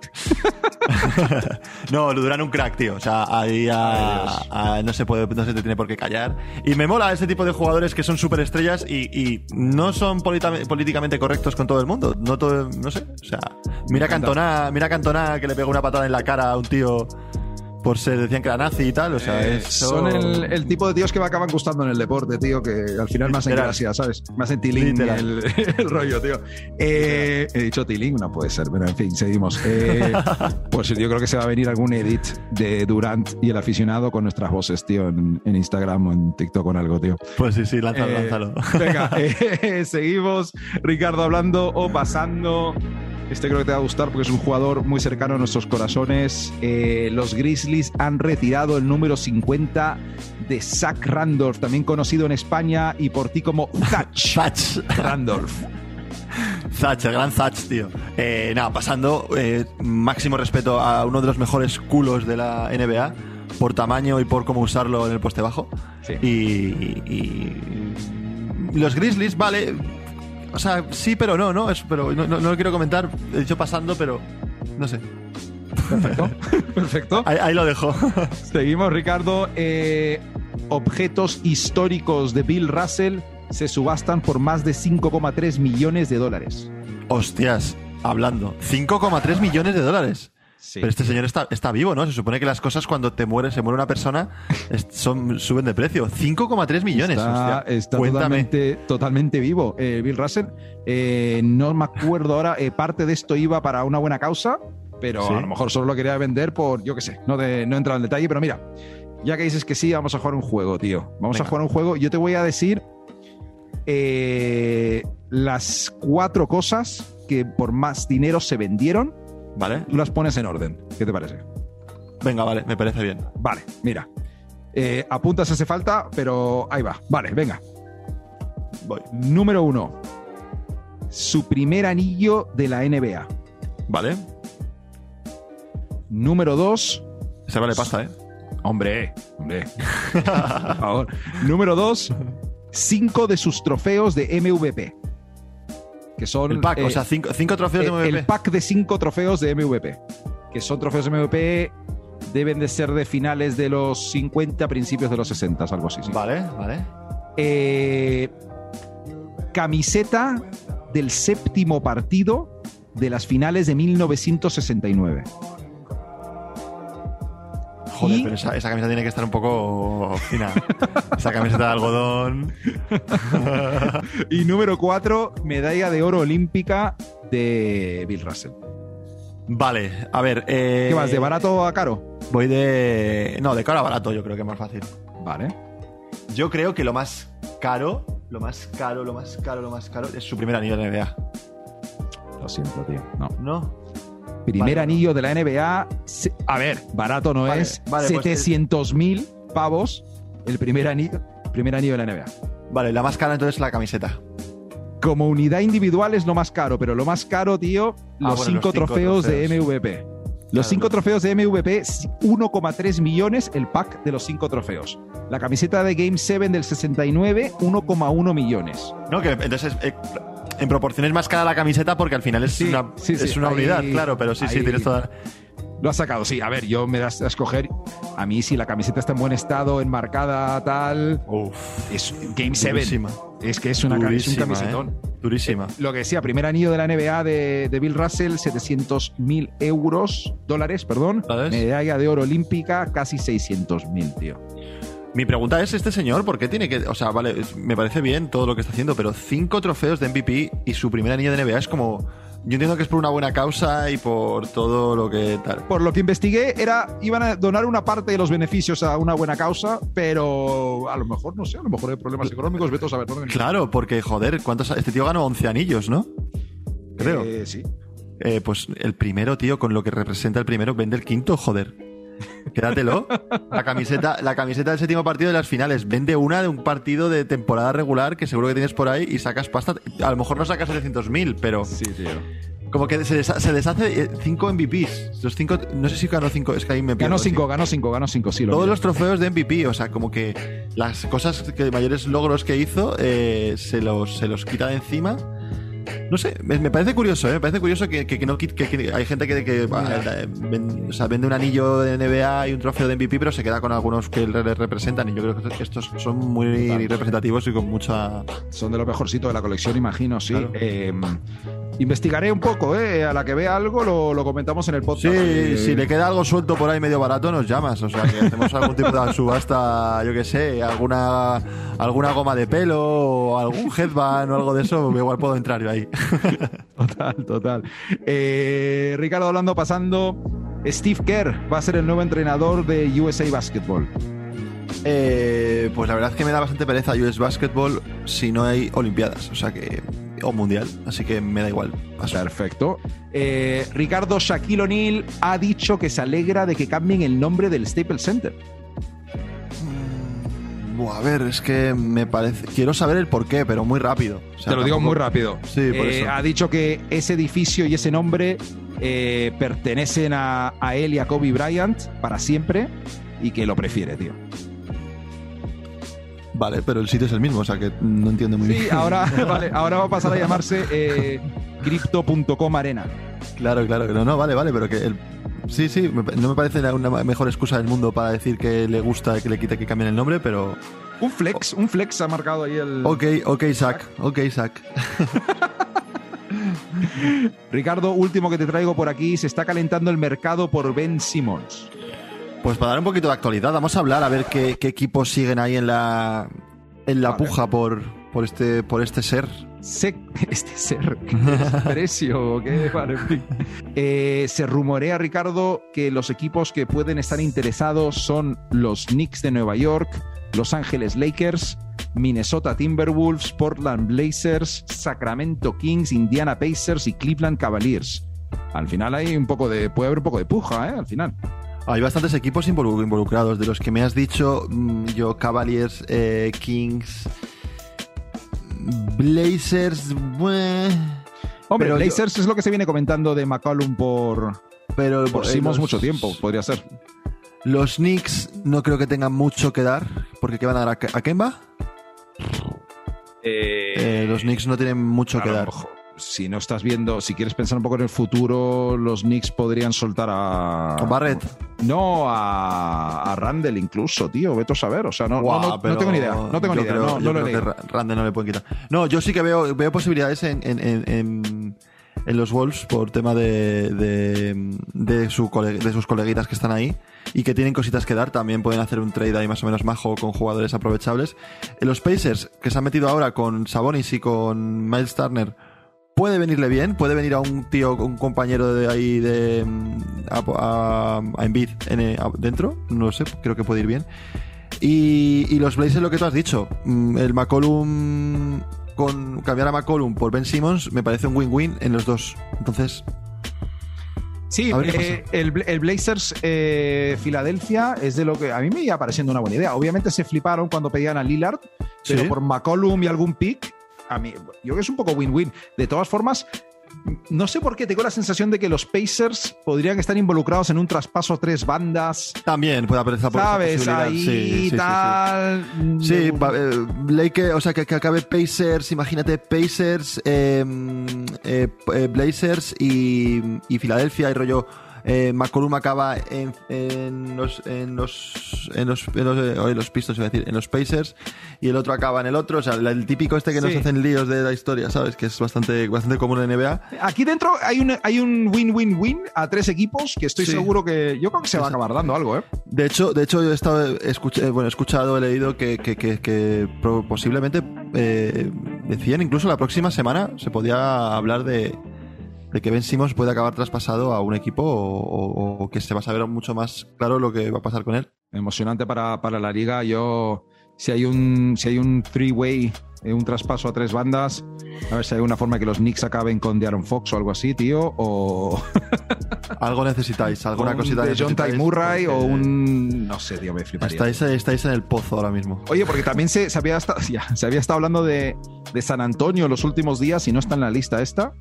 no, Durán un crack, tío. O sea, ahí a- a- no, se puede, no se te tiene por qué callar. Y me mola ese tipo de jugadores que son superestrellas y, y no son políticamente correctos con todo el mundo. No todo, no sé. O sea, mira. Cantona, mira Cantona que le pegó una patada en la cara a un tío por ser, decían que era nazi y tal. O sea, Eh, eso- Son el, el tipo de tíos que me acaban gustando en el deporte, tío, que al final me hacen gracia, ¿sabes? Me hacen tiling el, el rollo, tío. Eh, he dicho tiling, no puede ser, pero en fin, seguimos. Eh, pues yo creo que se va a venir algún edit de Durant y el aficionado con nuestras voces, tío, en, en Instagram o en TikTok con algo, tío. Pues sí, sí, lánzalo, Eh, lánzalo. Venga, eh, seguimos. Ricardo hablando o pasando. Este creo que te va a gustar porque es un jugador muy cercano a nuestros corazones. Eh, los Grizzlies han retirado el número 50 de Zach Randolph, también conocido en España y por ti como Zach. Randolph. Zach, el gran Zach, tío. Eh, nada, pasando, eh, máximo respeto a uno de los mejores culos de la NBA por tamaño y por cómo usarlo en el poste bajo. Sí. Y, y los Grizzlies, vale. O sea, sí, pero no, ¿no? Es, pero no, no- no lo quiero comentar. He dicho pasando, pero no sé. Perfecto. Perfecto. Ahí, ahí lo dejo. Seguimos, Ricardo. Eh, objetos históricos de Bill Russell se subastan por más de 5,3 millones de dólares. Hostias, hablando. 5,3 millones de dólares. Sí. Pero este señor está, está vivo, ¿no? Se supone que las cosas cuando te mueres, se muere una persona, son, suben de precio. 5,3 millones. Está, hostia. está Cuéntame. totalmente, totalmente vivo. Eh, Bill Russell, eh, no me acuerdo ahora, eh, parte de esto iba para una buena causa, pero Sí. a lo mejor solo lo quería vender por, yo qué sé, no, de, no he entrado en detalle, pero mira, ya que dices que sí, vamos a jugar un juego, tío. Vamos Venga. a jugar un juego. Yo te voy a decir eh, las cuatro cosas que por más dinero se vendieron, Vale. tú las pones en orden. ¿Qué te parece? Venga, vale, me parece bien. Vale, mira. Eh, apuntas hace falta, pero ahí va. Vale, venga. Voy. Número uno. Su primer anillo de la NBA. Vale. Número dos. Se vale pasta, ¿eh? Hombre, hombre. Por favor. Número dos. Cinco de sus trofeos de MVP. Que son. El pack, eh, o sea, cinco, cinco trofeos de MVP. el pack de cinco trofeos de MVP. Que son trofeos de MVP. Deben de ser de finales de los 50, principios de los 60, algo así. sí. Vale, vale. Eh, camiseta del séptimo partido de las finales de 1969. Joder, Y- pero esa, esa camiseta tiene que estar un poco fina. esa camiseta de algodón. Y número 4, medalla de oro olímpica de Bill Russell. Vale, a ver. Eh, ¿Qué vas, de barato a caro? Voy de. No, de caro a barato, yo creo que es más fácil. Vale. Yo creo que lo más caro, lo más caro, lo más caro, lo más caro es su primer anillo de NBA. Lo siento, tío. No. ¿No? Primer Vale. anillo de la NBA. A ver, barato no Vale, es. vale, pues 700 mil pavos el primer anillo, primer anillo de la NBA. Vale, la más cara entonces es la camiseta. Como unidad individual es lo más caro, pero lo más caro, tío, los Ah, bueno, los cinco trofeos, de. MVP. Los Claro, cinco trofeos de MVP, 1,3 millones el pack de los cinco trofeos. La camiseta de Game 7 del 69, 1,1 millones. No, que entonces eh, en proporción es más cara la camiseta porque al final es Sí, una, sí, es una ahí- unidad, claro, pero sí, sí, tienes toda. Lo has sacado, sí. A ver, yo me das a escoger. A mí, si la camiseta está en buen estado, enmarcada, tal. Uf, Es Game 7. durísima. Es que es, una, cami- es un Durísima, camisetón. ¿eh? Durísima. Lo que decía, primer anillo de la NBA de, de Bill Russell, 700 mil euros, dólares, perdón. Medalla de oro olímpica, casi 600 mil, tío. Mi pregunta es, ¿este señor por qué tiene que...? O sea, vale, me parece bien todo lo que está haciendo, pero cinco trofeos de MVP y su primer anillo de NBA es como... Yo entiendo que es por una buena causa y por todo lo que tal. Por lo que investigué, era, iban a donar una parte de los beneficios a una buena causa, pero a lo mejor, no sé, a lo mejor hay problemas económicos, vete a saber. ¿no? Claro, porque, joder, ¿cuántos... Este tío ganó 11 anillos, ¿no? Creo. Eh, sí. Eh, pues el primero, tío, con lo que representa el primero, vende el quinto, joder. Quédatelo. La camiseta, la camiseta del séptimo partido de las finales. Vende una de un partido de temporada regular que seguro que tienes por ahí y sacas pasta. A lo mejor no sacas 700.000, pero Sí, tío. como que se, desha- se deshace eh, cinco MVPs. Los cinco, no sé si ganó cinco, es que ahí me pierdo. Ganó sí. 5, ganó 5, ganó 5, sí. Lo Todos los trofeos de MVP, o sea, como que las cosas que mayores logros que hizo eh, se, los, se los quita de encima. No sé, me, me parece curioso, ¿eh? Me parece curioso que, que- que no quit- que, que hay gente que, bah, eh, ven- o sea, vende un anillo de NBA y un trofeo de MVP, pero se queda con algunos que le representan. Y yo creo que estos son muy representativos y con mucha. Son de lo mejorcito de la colección, imagino, sí. Claro. Eh, investigaré un poco, ¿eh? A la que vea algo lo, lo comentamos en el podcast. Sí, si le queda algo suelto por ahí medio barato, nos llamas. O sea, que hacemos algún tipo de subasta, yo que sé, alguna, alguna goma de pelo o algún headband o algo de eso, igual puedo entrar yo ahí. Total, total. Eh, Ricardo hablando, pasando. Steve Kerr va a ser el nuevo entrenador de USA Basketball. Eh, pues la verdad es que me da bastante pereza US Basketball si no hay Olimpiadas. O sea que o mundial, así que me da igual. Perfecto. Eh, Ricardo Shaquille O'Neal ha dicho que se alegra de que cambien el nombre del Staples Center. Mm, a ver, es que me parece. Quiero saber el por qué, pero muy rápido. Te lo digo muy rápido. Sí, por Eh, eso. Ha dicho que ese edificio y ese nombre eh, pertenecen a, a él y a Kobe Bryant para siempre y que lo prefiere, tío. Vale, pero el sitio es el mismo, o sea que no entiendo muy Sí, bien. ahora, vale, ahora va a pasar a llamarse eh, Crypto.com Arena. Claro, claro. No, no, vale, vale, pero que el. Sí, sí, no me parece la- una mejor excusa del mundo para decir que le gusta que le quite que cambien el nombre, pero. Un flex, un flex ha marcado ahí el. Ok, ok, Zach. Ok, Zach. Ricardo, último que te traigo por aquí, se está calentando el mercado por Ben Simmons. Pues para dar un poquito de actualidad, vamos a hablar a ver qué, qué equipos siguen ahí en la. En la puja por, por, este, por este ser. Se- este ser, ¿qué precio, qué vale, en fin. Eh, se rumorea, Ricardo, que los equipos que pueden estar interesados son los Knicks de Nueva York, Los Ángeles Lakers, Minnesota Timberwolves, Portland Blazers, Sacramento Kings, Indiana Pacers y Cleveland Cavaliers. Al final hay un poco de, puede haber un poco de puja, ¿eh? Al final. Hay bastantes equipos involu- involucrados. De los que me has dicho, mm, yo, Cavaliers, eh, Kings, Blazers. bue- Hombre, Pero yo- Blazers es lo que se viene comentando de McCollum por, Pero por eh, los- mucho tiempo, podría ser. Los Knicks no creo que tengan mucho que dar. Porque ¿qué van a dar a, a Kemba? Eh, los Knicks no tienen mucho que dar. ojo, si no estás viendo, si quieres pensar un poco en el futuro, los Knicks podrían soltar a. ¿A Barrett? No, a, a Randall incluso, tío. Vete a saber. O sea, no, no- Guau, no- tengo ni idea. No tengo ni idea. creo- no, yo no lo he le pueden quitar. No, yo sí que veo, veo posibilidades en, en, en, en- los Wolves por tema de, de, de, su de sus coleguitas que están ahí y que tienen cositas que dar. También pueden hacer un trade ahí más o menos majo con jugadores aprovechables. En los Pacers, que se han metido ahora con Sabonis y con Miles Turner, puede venirle bien. Puede venir a un tío, un compañero de ahí de mm, a, a, en, eh, a- dentro. No lo sé, creo que puede ir bien. Y, y los Blazers, lo que tú has dicho, mm, el McCollum con cambiar a McCollum por Ben Simmons me parece un win-win en los dos. Entonces, Sí, eh, el, el Blazers eh, Filadelfia es de lo que a mí me iba pareciendo una buena idea. Obviamente se fliparon cuando pedían a Lillard, pero Sí. por McCollum y algún pick, a mí, yo creo que es un poco win-win. De todas formas, no sé por qué tengo la sensación de que los Pacers podrían estar involucrados en un traspaso a tres bandas, también puede aparecer por esa ¿sabes? posibilidad. Ahí Sí, sí, sí, sí. tal. Sí, va- eh, o sea, que, que acabe Pacers, imagínate Pacers, eh, eh, eh, Blazers y, y Filadelfia y rollo. Eh, McCollum acaba en, en los en los en los, en los, eh, los Pistons, iba a decir, en los Pacers y el otro acaba en el otro, o sea, el típico este que nos hacen líos de la historia, ¿sabes? Que es bastante bastante común en NBA. Aquí dentro hay un hay un win-win-win a tres equipos que estoy Sí. seguro que yo creo que se va a acabar dando algo, ¿eh? De hecho, de hecho yo he estado eh, bueno, he escuchado, he leído que, que, que- posiblemente eh, decían incluso la próxima semana se podía hablar de, de que Ben Simmons puede acabar traspasado a un equipo o, o- que se va a saber mucho más claro lo que va a pasar con él. emocionante para, para la liga. Yo, si hay un, si hay un three-way, un traspaso a tres bandas, a ver si hay una forma que los Knicks acaben con De'Aaron Fox o algo así, tío, o Algo necesitáis, alguna cosita de John Ty Murray o un, no sé, tío, me fliparía. Estáis, estáis en el pozo ahora mismo. Oye, porque también se, se había estado, ya, se había estado hablando de, de San Antonio los últimos días y no está en la lista esta,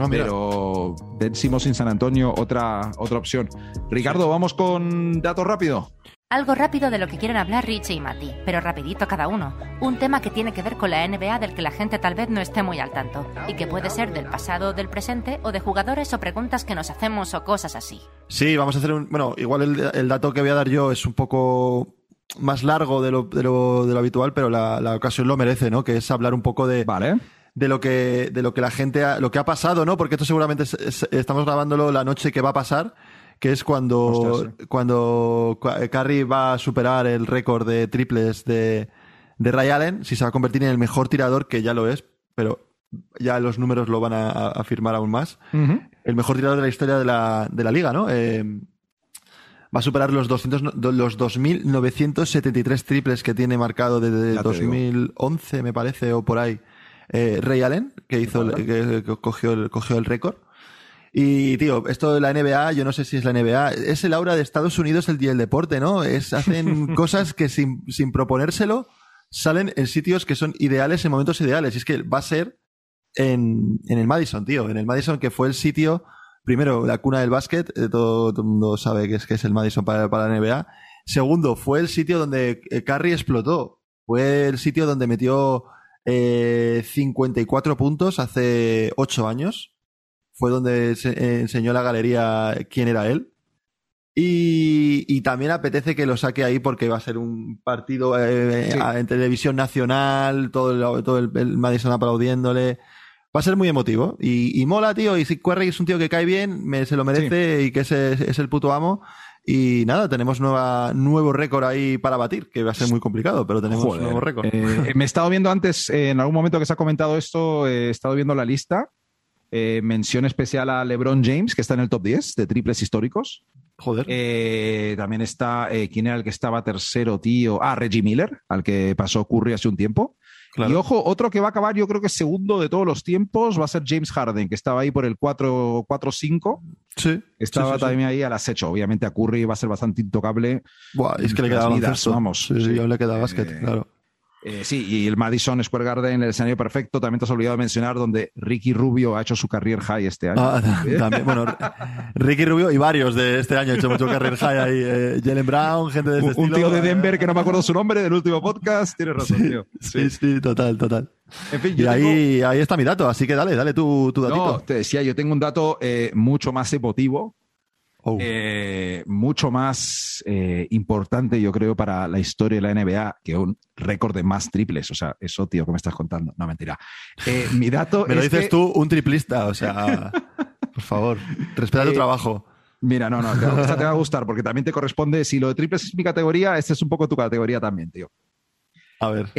Ah, pero Ben Simmons sin San Antonio, otra, otra opción. Ricardo, vamos con datos rápido. Algo rápido de lo que quieren hablar Richie y Mati, pero rapidito cada uno. Un tema que tiene que ver con la NBA del que la gente tal vez no esté muy al tanto, y que puede ser del pasado, del presente, o de jugadores o preguntas que nos hacemos o cosas así. Sí, vamos a hacer un. Bueno, igual el, el dato que voy a dar yo es un poco más largo de lo, de lo, de lo habitual, pero la, la ocasión lo merece, ¿no? Que es hablar un poco de, Vale. de lo que de lo que la gente ha, lo que ha pasado, ¿no? Porque esto seguramente es- es- estamos grabándolo la noche que va a pasar, que es cuando Ostras, cuando Cu- Curry va a superar el récord de triples de de Ray Allen, si se va a convertir en el mejor tirador que ya lo es, pero ya los números lo van a, afirmar aún más el mejor tirador de la historia de la, de la liga, ¿no? Eh, va a superar los 200, no- do- los 2.973 triples que tiene marcado desde Ya te digo. 2011, me parece, o por ahí. eh, Ray Allen, que hizo, que, que cogió el, cogió el récord. Y, tío, esto de la NBA, yo no sé si es la NBA, es el aura de Estados Unidos el día del deporte, ¿no? Es, hacen cosas que sin, sin proponérselo salen en sitios que son ideales en momentos ideales. Y es que va a ser en, en el Madison, tío. En el Madison, que fue el sitio, primero, la cuna del básquet, eh, todo, todo el mundo sabe que es, que es el Madison para, para la NBA. Segundo, fue el sitio donde eh, Curry explotó. Fue el sitio donde metió eh, 54 puntos hace 8 años. Fue donde se, eh, enseñó la galería quién era él. Y, y también apetece que lo saque ahí porque va a ser un partido eh, Sí. a- en televisión nacional, todo el, todo el, el Madison aplaudiéndole. Va a ser muy emotivo. Y, y mola, tío. Y si Curry es un tío que cae bien, me- se lo merece y que es, es el puto amo. Y nada, tenemos nueva, nuevo récord ahí para batir, que va a ser muy complicado, pero tenemos Joder. nuevo récord. Eh, me he estado viendo antes, eh, en algún momento que se ha comentado esto, eh, he estado viendo la lista. Eh, mención especial a LeBron James, que está en el top 10 de triples históricos. Joder. Eh, también está, eh, ¿quién era el que estaba tercero, tío? Ah, Reggie Miller, al que pasó Curry hace un tiempo. Claro. Y ojo, otro que va a acabar, yo creo que segundo de todos los tiempos, va a ser James Harden, que estaba ahí por el 4 4-5. sí. Estaba sí, sí, sí. también ahí al acecho. Obviamente a Curry va a ser bastante intocable. Buah, es que le Las queda vidas, vamos. Sí, sí, le queda básquet, claro. Eh, sí, y el Madison Square Garden, el escenario perfecto. También te has olvidado de mencionar donde Ricky Rubio ha hecho su career high este año. Ah, también, bueno, Ricky Rubio y varios de este año han hecho mucho carrera high ahí. Eh, Jalen Brown, gente de este un, estilo. tío de Denver que no me acuerdo su nombre del último podcast. Tienes razón, Sí, tío. sí, sí, total, total. En fin, Y yo ahí, ahí está mi dato, así que dale, dale tu, tu datito. no, te decía, yo tengo un dato eh, mucho más emotivo, Oh. eh, mucho más eh, importante, yo creo, para la historia de la NBA que un récord de más triples. O sea, eso, tío, que me estás contando. No, mentira. Eh, mi dato Me lo es dices que- tú, un triplista, o sea, por favor, respeta tu trabajo. Mira, no, no, te- esta te va a gustar porque también te corresponde. Si lo de triples es mi categoría, esta es un poco tu categoría también, tío. A ver,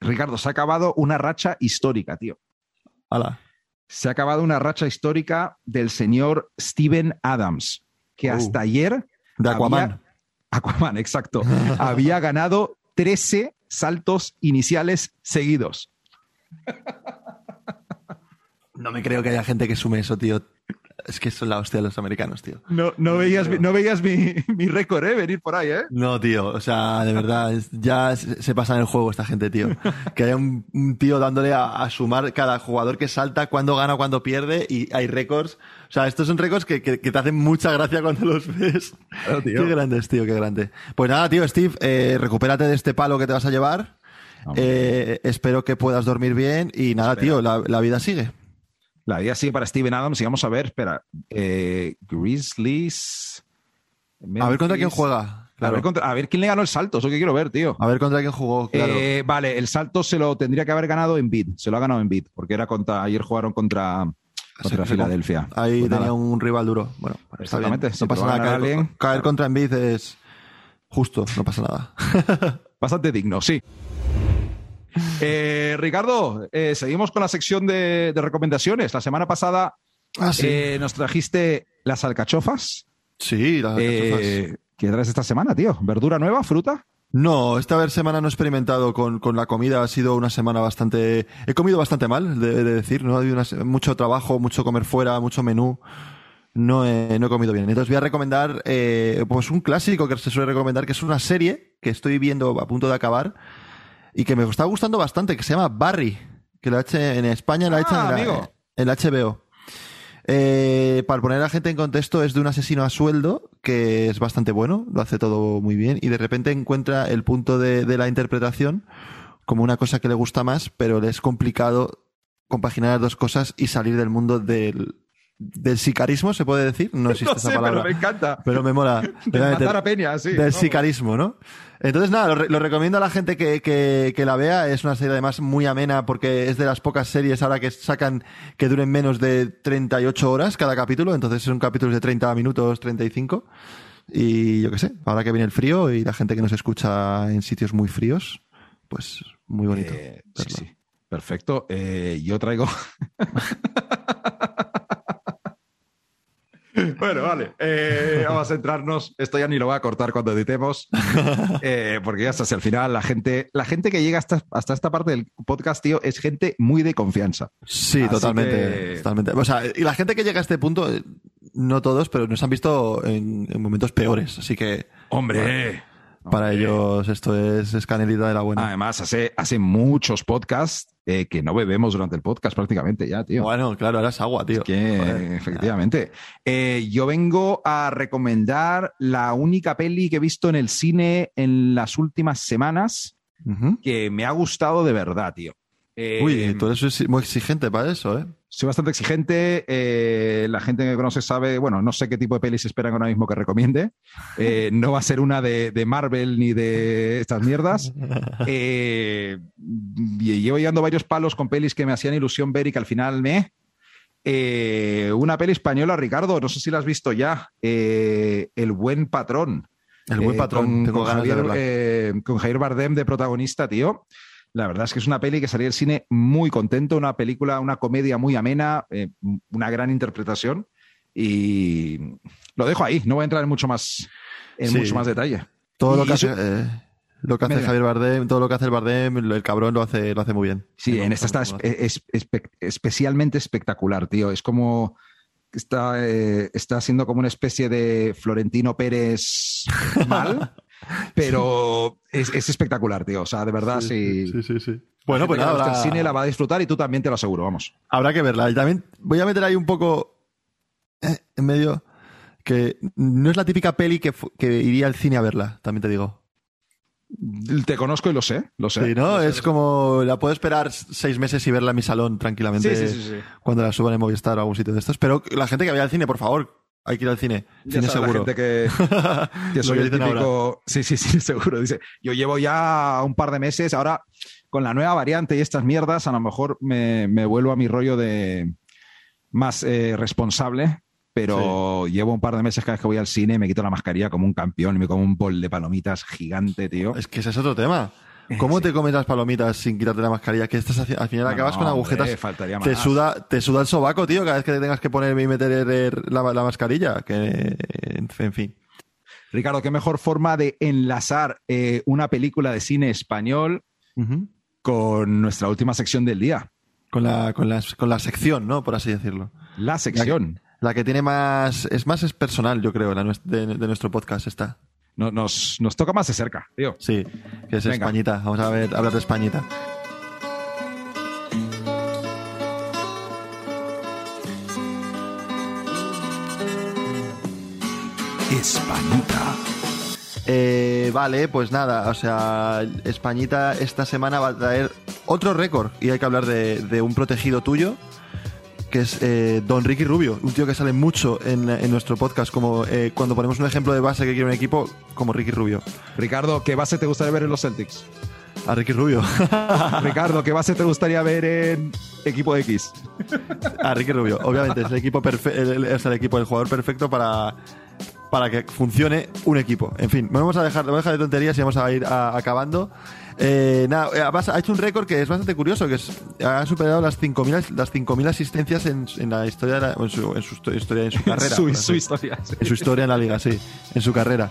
Ricardo, se ha acabado una racha histórica, tío. ala. Se ha acabado una racha histórica del señor Steven Adams, que Oh. hasta ayer. De Aquaman. había- Aquaman, exacto. había ganado 13 saltos iniciales seguidos. No me creo que haya gente que sume eso, tío. Es que son la hostia de los americanos, tío. No, no veías, mi- no veías mi, mi récord, ¿eh? Venir por ahí, ¿eh? No, tío, o sea, de verdad, ya se pasa en el juego esta gente, tío. Que haya un, un tío dándole a, a sumar cada jugador que salta, cuándo gana, cuándo pierde, y hay récords. O sea, estos son récords que, que- que te hacen mucha gracia cuando los ves. Claro, tío. Qué grandes, tío, qué grande. Pues nada, tío, Steve, eh, recupérate de este palo que te vas a llevar. Eh, espero que puedas dormir bien y nada, tío, la, la vida sigue. La vida sigue para Steven Adams y vamos a ver, espera, eh, Grizzlies. A ver contra quién juega. A, ver contra- a ver quién le ganó el salto, eso que quiero ver, tío. A ver contra quién jugó, claro. Eh, vale, el salto se lo tendría que haber ganado en bid, se lo ha ganado en bid, porque era contra, ayer jugaron contra, contra Filadelfia. Ahí Pues tenía nada. un rival duro. Bueno, está bien. Exactamente, No si te pasa nada. Caer, alguien, caer claro. contra Embiid es justo, no pasa nada. Bastante digno, sí. Eh, Ricardo, eh, seguimos con la sección de, de recomendaciones. La semana pasada Ah, sí. eh, nos trajiste las alcachofas. sí, las alcachofas. ¿Qué traes esta semana, tío? ¿Verdura nueva? ¿Fruta? No, esta vez semana no he experimentado con, con la comida. Ha sido una semana bastante. He comido bastante mal, de, de decir. No ha habido una mucho trabajo, mucho comer fuera, mucho menú. No he, no he comido bien. Entonces voy a recomendar eh, pues un clásico que se suele recomendar, que es una serie que estoy viendo a punto de acabar y que me está gustando bastante, que se llama Barry, que la ha hecho en España, la ha Ah, hecho en, la- amigo. en la HBO. Eh, para poner a la gente en contexto, es de un asesino a sueldo que es bastante bueno, lo hace todo muy bien y de repente encuentra el punto de, de la interpretación como una cosa que le gusta más, pero le es complicado compaginar las dos cosas y salir del mundo del, del sicarismo, se puede decir. No existe No esa sé, palabra. pero me encanta. Pero me mola. De matar a Peña, sí. del vamos. sicarismo, ¿no? Entonces, nada, lo, re- lo recomiendo a la gente que, que- que la vea. Es una serie además muy amena porque es de las pocas series ahora que sacan que duren menos de 38 horas cada capítulo. Entonces son capítulos de 30 minutos, 35. Y yo qué sé, ahora que viene el frío y la gente que nos escucha en sitios muy fríos, pues muy bonito. Eh, sí, sí. Perfecto. Eh, yo traigo. bueno, vale. Eh, vamos a centrarnos. Esto ya ni lo voy a cortar cuando editemos. eh, porque ya hasta al final la gente, la gente que llega hasta, hasta esta parte del podcast, tío, es gente muy de confianza. Sí, Así totalmente, que- totalmente. O sea, y la gente que llega a este punto, eh, no todos, pero nos han visto en, en momentos peores. Así que Hombre. Para ellos esto es, es canelita de la buena. Además, hace, hace muchos podcasts eh, que no bebemos durante el podcast prácticamente ya, tío. Bueno, claro, ahora es agua, tío. Que, Joder. efectivamente. Eh, yo vengo a recomendar la única peli que he visto en el cine en las últimas semanas que me ha gustado de verdad, tío. Eh, Uy, tú eres muy exigente para eso, ¿eh? Soy bastante exigente. eh, la gente que conoce sabe, bueno, no sé qué tipo de pelis esperan ahora mismo que recomiende. Eh, no va a ser una de, de Marvel ni de estas mierdas. Eh, y llevo llevando varios palos con pelis que me hacían ilusión ver y que al final me. Una peli española, Ricardo, no sé si la has visto ya. El buen patrón. El buen patrón, con, tengo con ganas Javier, de verla. con Javier Bardem de protagonista, tío. La verdad es que es una peli que salí del cine muy contento, una película, una comedia muy amena, eh, una gran interpretación. Y lo dejo ahí, no voy a entrar en mucho más, en Sí. mucho más detalle. todo lo que hace, eh, lo que hace. Javier Bardem, todo lo que hace el Bardem, el cabrón lo hace, lo hace muy bien. Sí, en esta está es- es- especialmente espectacular, tío. Es como está, eh, está siendo como una especie de Florentino Pérez mal, pero es, es espectacular, tío. O sea, de verdad, sí. sí, sí, sí. Bueno, pues nada, habrá, el cine la va a disfrutar y tú también te lo aseguro, vamos. habrá que verla. Y también voy a meter ahí un poco eh, en medio que no es la típica peli que, iría al cine a verla, también te digo. Te conozco y lo sé, lo sé. Sí, ¿no? Sé, Es como la puedo esperar seis meses y verla en mi salón tranquilamente Sí, sí, sí, sí. cuando la suban en Movistar o algún sitio de estos. Pero la gente que vaya al cine, por favor, hay que ir al cine. Ya cine sabe la seguro. gente que, que soy el típico. Sí, sí, sí, seguro. Dice, yo llevo ya un par de meses, ahora con la nueva variante y estas mierdas, a lo mejor me, me vuelvo a mi rollo de más eh, responsable, pero llevo un par de meses cada vez que voy al cine, me quito la mascarilla como un campeón y me como un bol de palomitas gigante, tío. Es que ese es otro tema. ¿Cómo te comes las palomitas sin quitarte la mascarilla? Que estás al final No, acabas con hombre, agujetas. te suda, te suda el sobaco, tío, cada vez que te tengas que poner y meter el- la, la mascarilla. Que, en fin. Ricardo, qué mejor forma de enlazar eh, una película de cine español con nuestra última sección del día, con, la, con, la, con la sección, ¿no? Por así decirlo. la sección. La que tiene más. Es más es personal, yo creo, la de, de nuestro podcast esta. No- nos, nos toca más de cerca, tío. Sí, que es Venga. Españita. Vamos a ver, hablar de Españita. Españita. Eh, vale, pues nada, o sea, Españita esta semana va a traer otro récord y hay que hablar de, de un protegido tuyo, que es eh, Don Ricky Rubio, un tío que sale mucho en, en nuestro podcast, como eh, cuando ponemos un ejemplo de base que quiere un equipo, como Ricky Rubio. Ricardo, ¿qué base te gustaría ver en los Celtics? A Ricky Rubio. Ricardo, ¿qué base te gustaría ver en equipo X? a Ricky Rubio. Obviamente es el equipo el, el- es el equipo, el jugador perfecto para, para que funcione un equipo. En fin, vamos a dejar, vamos a dejar de tonterías y vamos a ir a- acabando. Eh, nada, eh, ha hecho un récord que es bastante curioso, que es, ha superado las 5.000 las 5.000 asistencias en, en la historia, de la- en su, en su histo- historia, en su carrera. su, su historia. sí. en su historia en la liga, sí, en su carrera.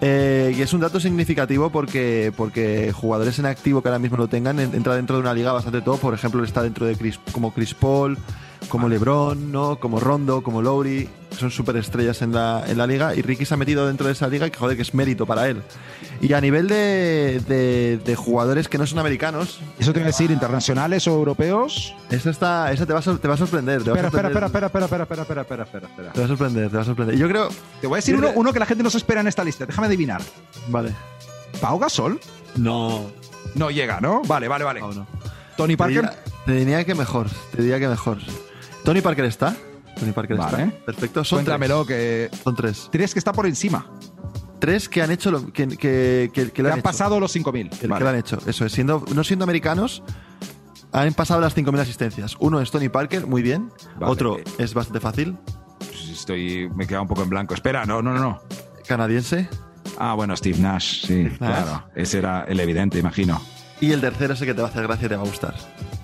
Eh, y es un dato significativo porque, porque jugadores en activo que ahora mismo lo tengan en- entra dentro de una liga bastante top. Por ejemplo, está dentro de Chris, como Chris Paul, como LeBron, ¿no? como Rondo, como Lowry. que Son superestrellas en la, en la liga. Y Ricky se ha metido dentro de esa liga que joder, que es mérito para él. Y a nivel de, de, de jugadores que no son americanos, ¿Eso te iba a decir internacionales o europeos? esa, está, esa te, va a, te va a sorprender. Te va a Espera, espera, sorprender. espera, espera, espera, espera, espera, espera, espera, espera. Te va a sorprender, te va a sorprender. Yo creo. Te voy a decir uno, uno que la gente no se espera en esta lista. Déjame adivinar. Vale. ¿Pau Gasol? No. No llega, ¿no? Vale, vale, vale. No. ¿Tony Te Parker? diría, te diría que mejor, te diría que mejor. Tony Parker está. Tony Parker Vale. está. Perfecto. Son Cuéntamelo, que... tres. Son tres. Tres que está por encima. Tres que han hecho lo que, que, que, que Que le han pasado los 5.000. Que, Vale. que lo han hecho. Eso es. Siendo, no siendo americanos, han pasado las 5.000 asistencias. Uno es Tony Parker, muy bien. Vale. Otro es bastante fácil. Estoy... Me queda un poco en blanco. Espera, no, no, no, no. Canadiense. Ah, bueno, Steve Nash, sí, Nash. claro. Ese era el evidente, imagino. Y el tercero es el que te va a hacer gracia y te va a gustar.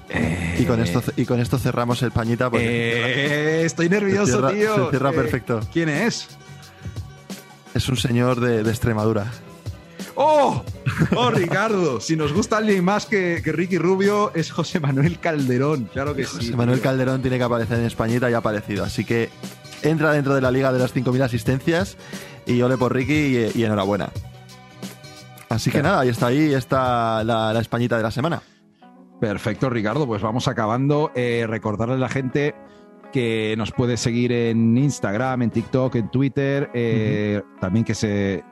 Eh, Y con, esto, y con esto cerramos el pañita. Porque Eh, estoy nervioso, Se cierra- tío. se cierra Eh, perfecto. ¿Quién es? es un señor de, de Extremadura. ¡Oh! ¡Oh, Ricardo! Si nos gusta alguien más que, que Ricky Rubio, es José Manuel Calderón. Claro que sí. José Manuel tío. Calderón tiene que aparecer en Españita y ha aparecido. Así que entra dentro de la liga de las 5.000 asistencias y ole por Ricky y, y enhorabuena. Así que nada, ahí está ahí está la, la Españita de la semana. Perfecto, Ricardo. Pues vamos acabando. Eh, recordarle a la gente que nos puede seguir en Instagram, en TikTok, en Twitter. eh, También que se,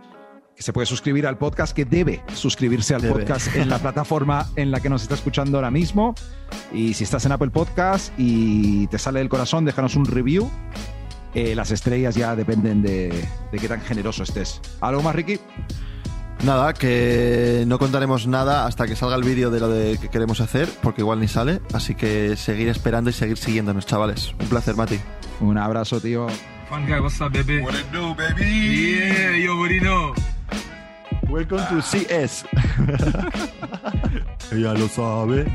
que se puede suscribir al podcast, que debe suscribirse al Debe. podcast en la plataforma en la que nos está escuchando ahora mismo. Y si estás en Apple Podcast y te sale del corazón, déjanos un review. Eh, las estrellas ya dependen de, de qué tan generoso estés. ¿Algo más, Ricky? Nada, que no contaremos nada hasta que salga el vídeo de lo de que queremos hacer, porque igual ni sale. Así que seguir esperando y seguir siguiéndonos, chavales. Un placer, Mati. Un abrazo, tío. Fun guy, what's up, baby? What it do, baby? Yeah, already know. Welcome to CS. Ella lo sabe.